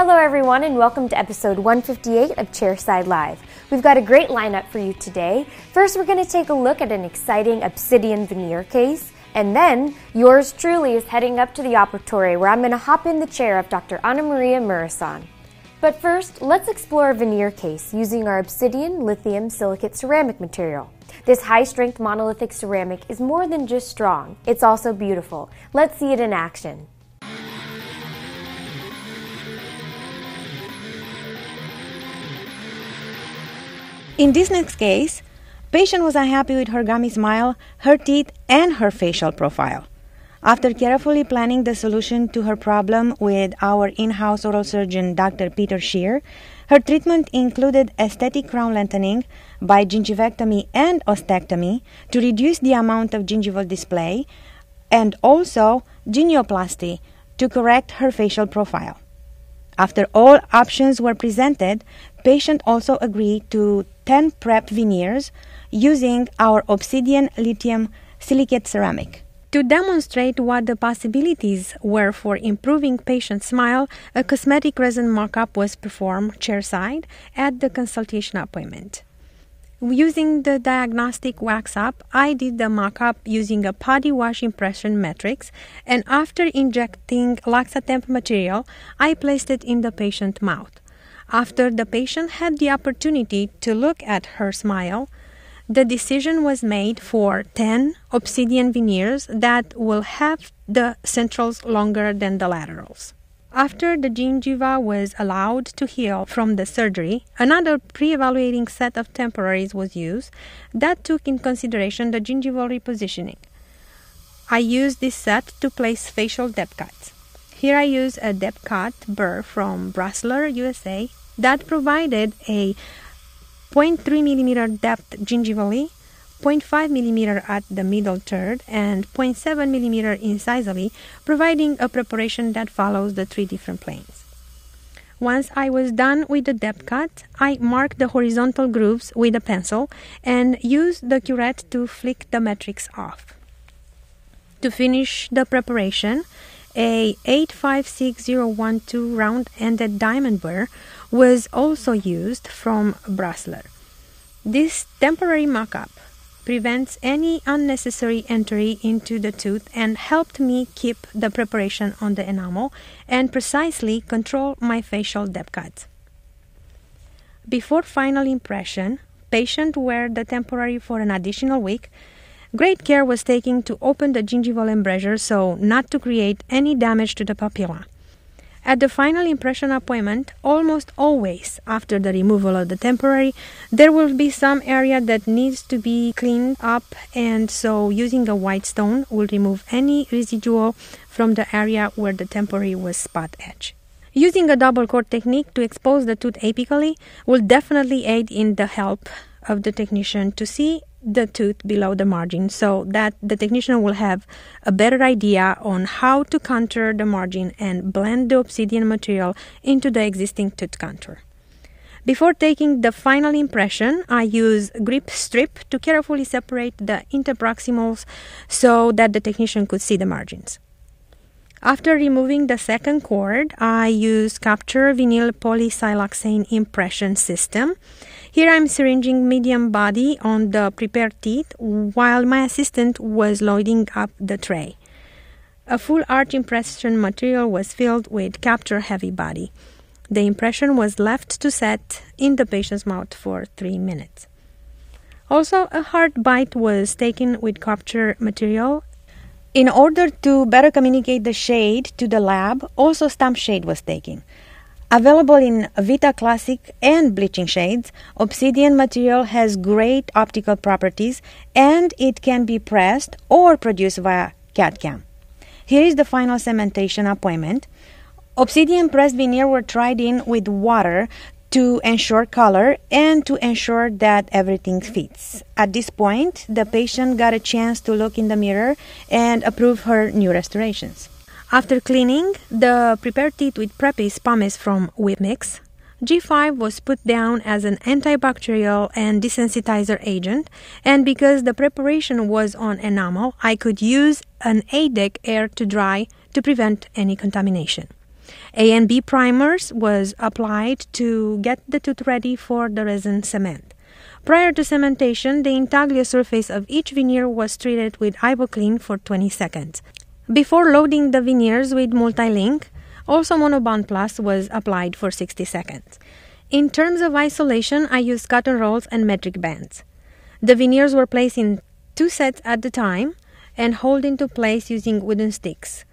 Hello, everyone, and welcome to episode 158 of Chairside Live. We've got a great lineup for you today. First, we're going to take a look at an exciting obsidian veneer case. And then, yours truly is heading up to the operatory where I'm going to hop in the chair of Dr. Anamaria Muresan. But first, let's explore a veneer case using our obsidian lithium silicate ceramic material. This high strength monolithic ceramic is more than just strong, it's also beautiful. Let's see it in action. In this next case, patient was unhappy with her gummy smile, her teeth, and her facial profile. After carefully planning the solution to her problem with our in-house oral surgeon Dr. Peter Shear, her treatment included aesthetic crown lengthening by gingivectomy and ostectomy to reduce the amount of gingival display and also genioplasty to correct her facial profile. After all options were presented, patient also agreed to 10 prep veneers using our obsidian lithium silicate ceramic. To demonstrate what the possibilities were for improving patient smile, a cosmetic resin mock-up was performed chairside at the consultation appointment. Using the diagnostic wax up, I did the mock up using a putty wash impression matrix, and after injecting Luxatemp material, I placed it in the patient's mouth. After the patient had the opportunity to look at her smile, the decision was made for 10 obsidian veneers that will have the centrals longer than the laterals. After the gingiva was allowed to heal from the surgery, another pre evaluating set of temporaries was used that took in consideration the gingival repositioning. I used this set to place facial depth cuts. Here I use a depth cut burr from Brasseler USA that provided a 0.3 mm depth gingivally 0.5 mm at the middle third and 0.7 mm incisively, providing a preparation that follows the three different planes. Once I was done with the depth cut, I marked the horizontal grooves with a pencil and used the curette to flick the matrix off. To finish the preparation, a 856012 round-ended diamond burr was also used from Brasseler. This temporary mock-up prevents any unnecessary entry into the tooth and helped me keep the preparation on the enamel and precisely control my facial depth cuts. Before final impression, patient wear the temporary for an additional week. Great care was taken to open the gingival embrasure so not to create any damage to the papilla. At the final impression appointment, almost always after the removal of the temporary, there will be some area that needs to be cleaned up, and so using a white stone will remove any residual from the area where the temporary was spot etched. Using a double cord technique to expose the tooth apically will definitely aid in the help of the technician to see the tooth below the margin so that the technician will have a better idea on how to contour the margin and blend the obsidian material into the existing tooth contour. Before taking the final impression, I use grip strip to carefully separate the interproximals so that the technician could see the margins. After removing the second cord, I use Capture Vinyl Polysiloxane Impression System here I'm syringing medium body on the prepared teeth while my assistant was loading up the tray. A full arch impression material was filled with capture heavy body. The impression was left to set in the patient's mouth for 3 minutes. Also, a hard bite was taken with capture material. In order to better communicate the shade to the lab, also stump shade was taken. Available in Vita Classic and bleaching shades, obsidian material has great optical properties and it can be pressed or produced via CAD-CAM. Here is the final cementation appointment. Obsidian pressed veneer were tried in with water to ensure color and to ensure that everything fits. At this point, the patient got a chance to look in the mirror and approve her new restorations. After cleaning the prepared teeth with Preppies pumice from Whipmix, G5 was put down as an antibacterial and desensitizer agent, and because the preparation was on enamel, I could use an ADEC air to dry to prevent any contamination. A and B primers was applied to get the tooth ready for the resin cement. Prior to cementation, the intaglio surface of each veneer was treated with Ivoclean for 20 seconds. Before loading the veneers with Multilink, also Monobond Plus was applied for 60 seconds. In terms of isolation, I used cotton rolls and matrix bands. The veneers were placed in two sets at a time and held into place using wooden sticks,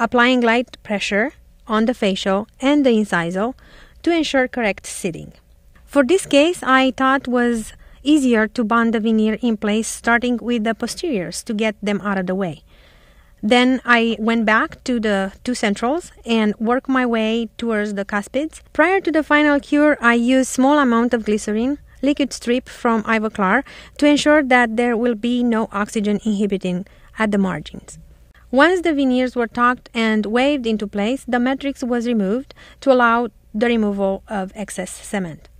applying light pressure on the facial and the incisal to ensure correct sitting. For this case, I thought was easier to bond the veneer in place starting with the posteriors to get them out of the way. Then I went back to the two centrals and worked my way towards the cuspids. Prior to the final cure, I used small amount of glycerin, liquid strip from Ivoclar to ensure that there will be no oxygen inhibiting at the margins. Once the veneers were tacked and waved into place, the matrix was removed to allow the removal of excess cement.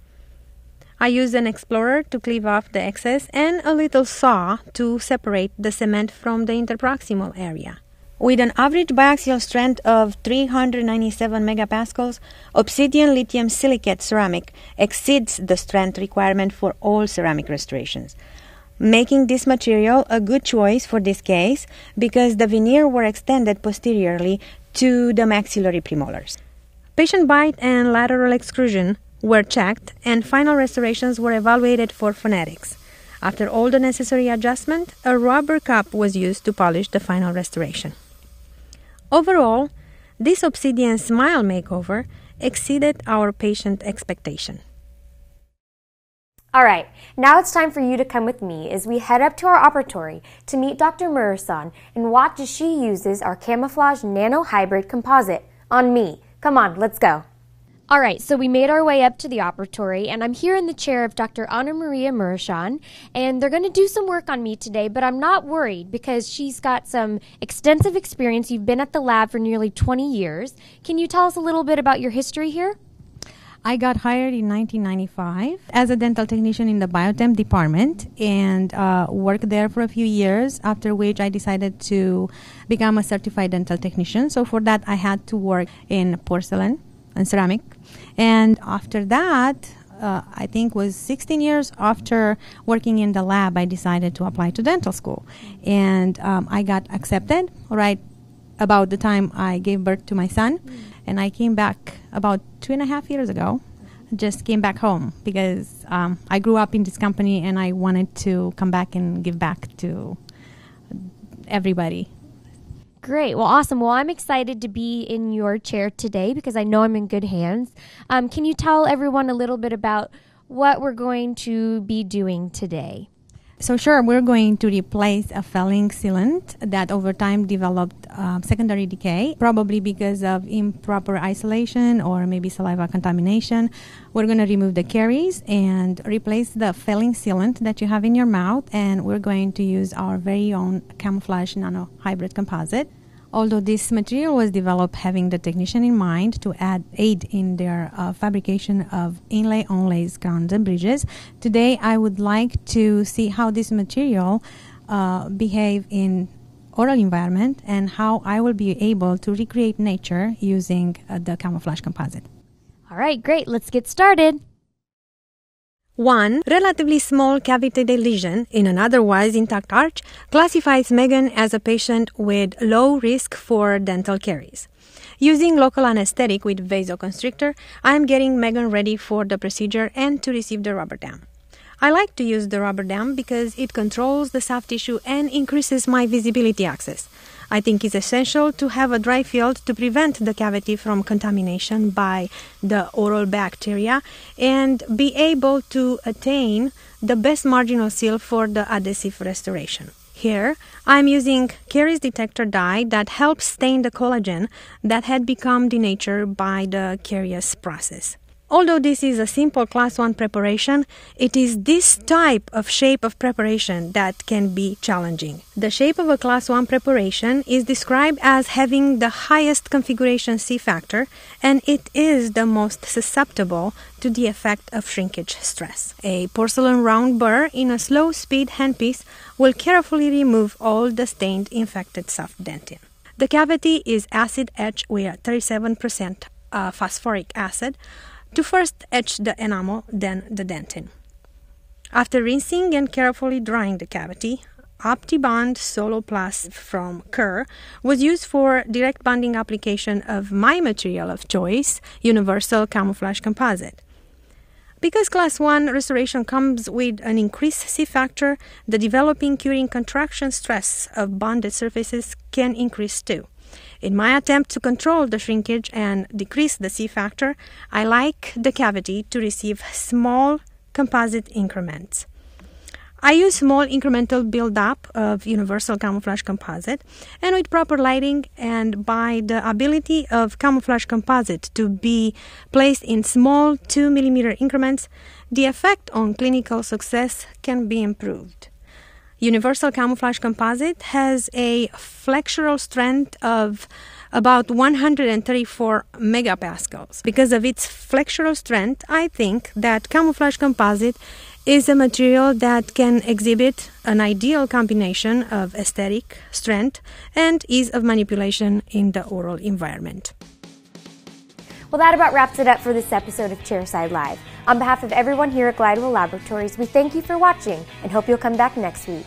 I used an explorer to cleave off the excess and a little saw to separate the cement from the interproximal area. With an average biaxial strength of 397 megapascals, obsidian lithium silicate ceramic exceeds the strength requirement for all ceramic restorations making this material a good choice for this case because the veneer were extended posteriorly to the maxillary premolars. Patient bite and lateral extrusion were checked and final restorations were evaluated for phonetics. After all the necessary adjustment, a rubber cup was used to polish the final restoration. Overall, this obsidian smile makeover exceeded our patient expectation. All right, now it's time for you to come with me as we head up to our operatory to meet Dr. Muresan and watch as she uses our camouflage nano hybrid composite on me. Come on, let's go. All right, so we made our way up to the operatory, and I'm here in the chair of Dr. Anamaria Muresan, and they're going to do some work on me today, but I'm not worried because she's got some extensive experience. You've been at the lab for nearly 20 years. Can you tell us a little bit about your history here? I got hired in 1995 as a dental technician in the biochem department and uh, worked there for a few years. After which, I decided to become a certified dental technician. So for that, I had to work in porcelain and ceramic. And after that, uh, I think was 16 years after working in the lab, I decided to apply to dental school, and um, I got accepted right about the time I gave birth to my son. Mm and I came back about two and a half years ago. Just came back home because um, I grew up in this company and I wanted to come back and give back to everybody. Great. Well, awesome. Well, I'm excited to be in your chair today because I know I'm in good hands. Um, can you tell everyone a little bit about what we're going to be doing today? So sure, we're going to replace a failing sealant that over time developed uh, secondary decay, probably because of improper isolation or maybe saliva contamination. We're going to remove the caries and replace the failing sealant that you have in your mouth, and we're going to use our very own camouflage nano hybrid composite. Although this material was developed having the technician in mind to add aid in their uh, fabrication of inlay onlays, crowns, and bridges, today I would like to see how this material uh, behave in oral environment and how I will be able to recreate nature using uh, the camouflage composite. All right, great. Let's get started. One relatively small cavitated lesion in an otherwise intact arch classifies Megan as a patient with low risk for dental caries. Using local anesthetic with vasoconstrictor, I am getting Megan ready for the procedure and to receive the rubber dam. I like to use the rubber dam because it controls the soft tissue and increases my visibility access. I think it's essential to have a dry field to prevent the cavity from contamination by the oral bacteria and be able to attain the best marginal seal for the adhesive restoration. Here, I'm using caries detector dye that helps stain the collagen that had become denatured by the caries process. Although this is a simple class 1 preparation, it is this type of shape of preparation that can be challenging. The shape of a class 1 preparation is described as having the highest configuration C factor and it is the most susceptible to the effect of shrinkage stress. A porcelain round burr in a slow speed handpiece will carefully remove all the stained infected soft dentin. The cavity is acid etched with 37% uh, phosphoric acid to first etch the enamel, then the dentin. After rinsing and carefully drying the cavity, OptiBond Solo Plus from Kerr was used for direct bonding application of my material of choice, Universal Camouflage Composite. Because class 1 restoration comes with an increased C factor, the developing curing contraction stress of bonded surfaces can increase too. In my attempt to control the shrinkage and decrease the C factor, I like the cavity to receive small composite increments. I use small incremental build-up of universal camouflage composite and with proper lighting and by the ability of camouflage composite to be placed in small 2 millimeter increments, the effect on clinical success can be improved. Universal camouflage composite has a flexural strength of about 134 megapascals. Because of its flexural strength, I think that camouflage composite is a material that can exhibit an ideal combination of aesthetic, strength, and ease of manipulation in the oral environment. Well, that about wraps it up for this episode of Chairside Live. On behalf of everyone here at Glidewell Laboratories, we thank you for watching and hope you'll come back next week.